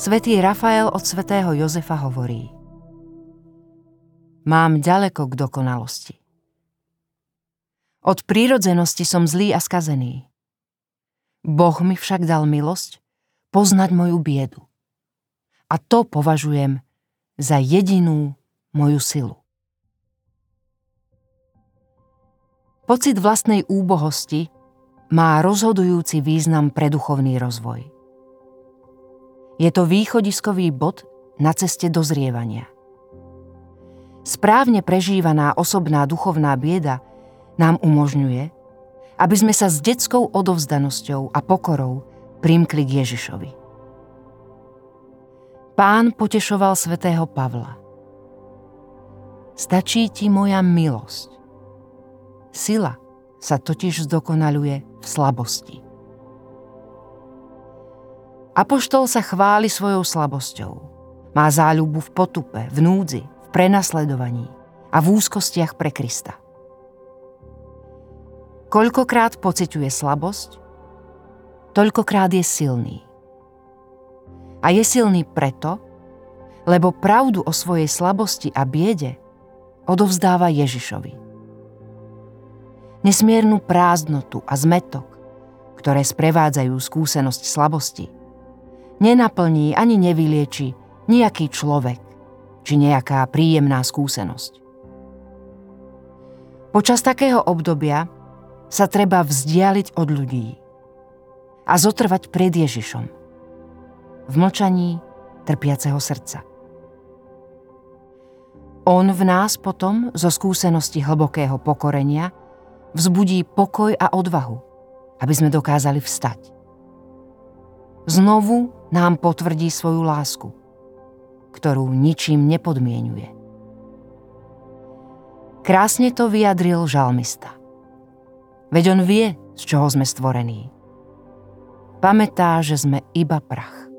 Svetý Rafael od svätého Jozefa hovorí Mám ďaleko k dokonalosti. Od prírodzenosti som zlý a skazený. Boh mi však dal milosť poznať moju biedu. A to považujem za jedinú moju silu. Pocit vlastnej úbohosti má rozhodujúci význam pre duchovný rozvoj. Je to východiskový bod na ceste dozrievania. Správne prežívaná osobná duchovná bieda nám umožňuje, aby sme sa s detskou odovzdanosťou a pokorou primkli k Ježišovi. Pán potešoval svätého Pavla. Stačí ti moja milosť. Sila sa totiž zdokonaluje v slabosti. Apoštol sa chváli svojou slabosťou. Má záľubu v potupe, v núdzi, v prenasledovaní a v úzkostiach pre Krista. Koľkokrát pociťuje slabosť, toľkokrát je silný. A je silný preto, lebo pravdu o svojej slabosti a biede odovzdáva Ježišovi nesmiernu prázdnotu a zmetok, ktoré sprevádzajú skúsenosť slabosti, nenaplní ani nevylieči nejaký človek či nejaká príjemná skúsenosť. Počas takého obdobia sa treba vzdialiť od ľudí a zotrvať pred Ježišom v mlčaní trpiaceho srdca. On v nás potom zo skúsenosti hlbokého pokorenia vzbudí pokoj a odvahu, aby sme dokázali vstať. Znovu nám potvrdí svoju lásku, ktorú ničím nepodmienuje. Krásne to vyjadril žalmista. Veď on vie, z čoho sme stvorení. Pamätá, že sme iba prach.